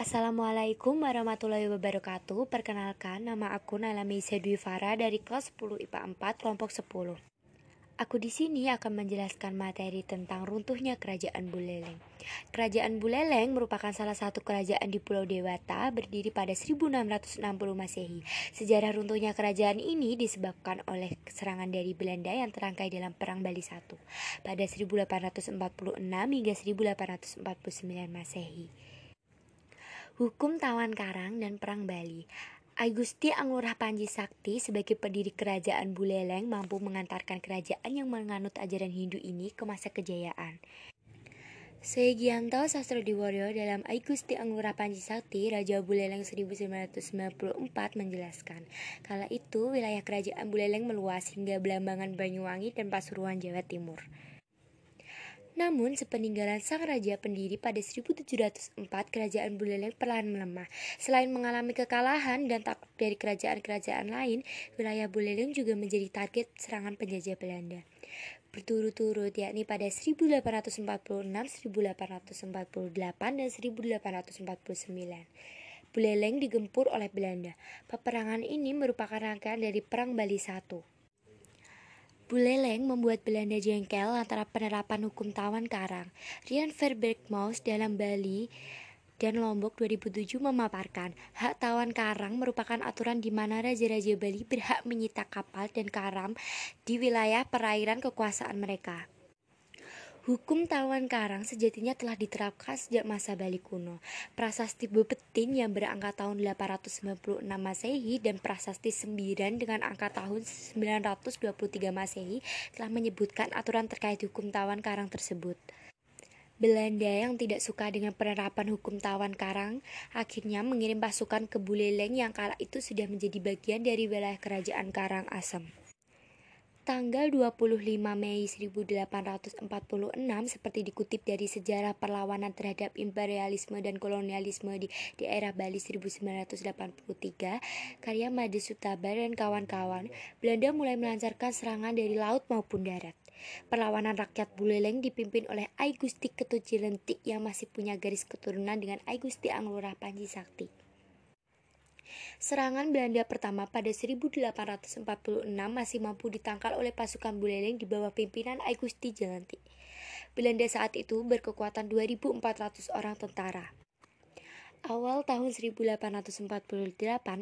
Assalamualaikum warahmatullahi wabarakatuh Perkenalkan, nama aku Nala Meisya Dwi Farah dari kelas 10 IPA 4 kelompok 10 Aku di sini akan menjelaskan materi tentang runtuhnya Kerajaan Buleleng. Kerajaan Buleleng merupakan salah satu kerajaan di Pulau Dewata berdiri pada 1660 Masehi. Sejarah runtuhnya kerajaan ini disebabkan oleh serangan dari Belanda yang terangkai dalam Perang Bali I pada 1846 hingga 1849 Masehi. Hukum Tawan Karang dan Perang Bali Agusti Angurah Panji Sakti sebagai pendiri kerajaan Buleleng mampu mengantarkan kerajaan yang menganut ajaran Hindu ini ke masa kejayaan. Segianto Sastro Diwaryo dalam Agusti Angurah Panji Sakti Raja Buleleng 1994 menjelaskan Kala itu wilayah kerajaan Buleleng meluas hingga Belambangan Banyuwangi dan Pasuruan Jawa Timur. Namun, sepeninggalan sang raja pendiri pada 1704, kerajaan Buleleng perlahan melemah. Selain mengalami kekalahan dan takut dari kerajaan-kerajaan lain, wilayah Buleleng juga menjadi target serangan penjajah Belanda. Berturut-turut yakni pada 1846, 1848, dan 1849. Buleleng digempur oleh Belanda. Peperangan ini merupakan rangkaian dari Perang Bali I. Buleleng membuat Belanda jengkel antara penerapan hukum tawan karang. Rian Verbergmaus dalam Bali dan Lombok 2007 memaparkan, hak tawan karang merupakan aturan di mana raja-raja Bali berhak menyita kapal dan karam di wilayah perairan kekuasaan mereka. Hukum tawan karang sejatinya telah diterapkan sejak masa Bali kuno. Prasasti Bebetin yang berangka tahun 896 Masehi dan Prasasti Sembiran dengan angka tahun 923 Masehi telah menyebutkan aturan terkait hukum tawan karang tersebut. Belanda yang tidak suka dengan penerapan hukum tawan karang akhirnya mengirim pasukan ke Buleleng yang kala itu sudah menjadi bagian dari wilayah kerajaan Karang Asem. Tanggal 25 Mei 1846 seperti dikutip dari sejarah perlawanan terhadap imperialisme dan kolonialisme di daerah Bali 1983, karya Made Sutabar dan kawan-kawan, Belanda mulai melancarkan serangan dari laut maupun darat. Perlawanan rakyat Buleleng dipimpin oleh Ai Gusti yang masih punya garis keturunan dengan Ai Gusti Panji Sakti. Serangan Belanda pertama pada 1846 masih mampu ditangkal oleh pasukan Buleleng di bawah pimpinan Aigusti Jalanti. Belanda saat itu berkekuatan 2.400 orang tentara. Awal tahun 1848,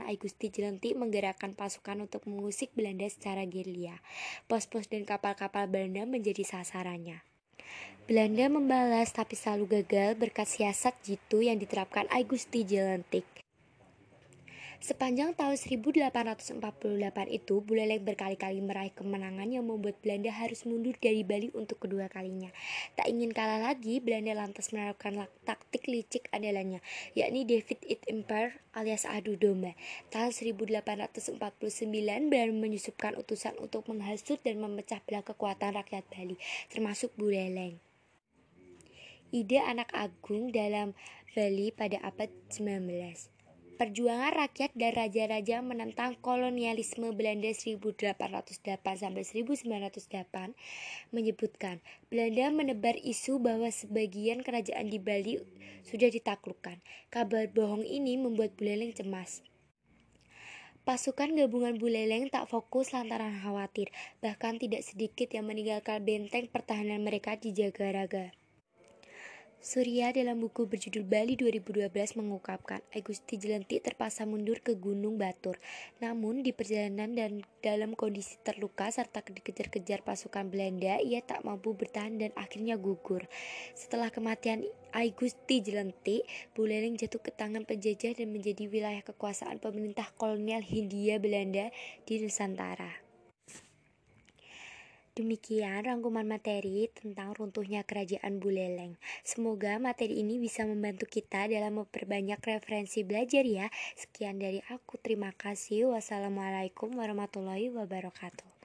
Aigusti Jelenti menggerakkan pasukan untuk mengusik Belanda secara gerilya. Pos-pos dan kapal-kapal Belanda menjadi sasarannya. Belanda membalas tapi selalu gagal berkat siasat jitu yang diterapkan Aigusti Jelentik. Sepanjang tahun 1848 itu, Buleleng berkali-kali meraih kemenangan yang membuat Belanda harus mundur dari Bali untuk kedua kalinya. Tak ingin kalah lagi, Belanda lantas menerapkan taktik licik andalannya, yakni David It Empire alias adu domba. Tahun 1849, Belanda menyusupkan utusan untuk menghasut dan memecah belah kekuatan rakyat Bali, termasuk Buleleng. Ide anak agung dalam Bali pada abad 19 Perjuangan rakyat dan raja-raja menentang kolonialisme Belanda 1808 sampai 1908 menyebutkan Belanda menebar isu bahwa sebagian kerajaan di Bali sudah ditaklukkan. Kabar bohong ini membuat Buleleng cemas. Pasukan gabungan Buleleng tak fokus lantaran khawatir, bahkan tidak sedikit yang meninggalkan benteng pertahanan mereka di Jagaraga. Surya dalam buku berjudul Bali 2012 mengungkapkan Agusti Jelenti terpaksa mundur ke Gunung Batur. Namun di perjalanan dan dalam kondisi terluka serta dikejar-kejar pasukan Belanda, ia tak mampu bertahan dan akhirnya gugur. Setelah kematian Agusti Jelenti, Buleleng jatuh ke tangan penjajah dan menjadi wilayah kekuasaan pemerintah kolonial Hindia Belanda di Nusantara. Demikian rangkuman materi tentang runtuhnya kerajaan Buleleng. Semoga materi ini bisa membantu kita dalam memperbanyak referensi belajar ya. Sekian dari aku, terima kasih. Wassalamualaikum warahmatullahi wabarakatuh.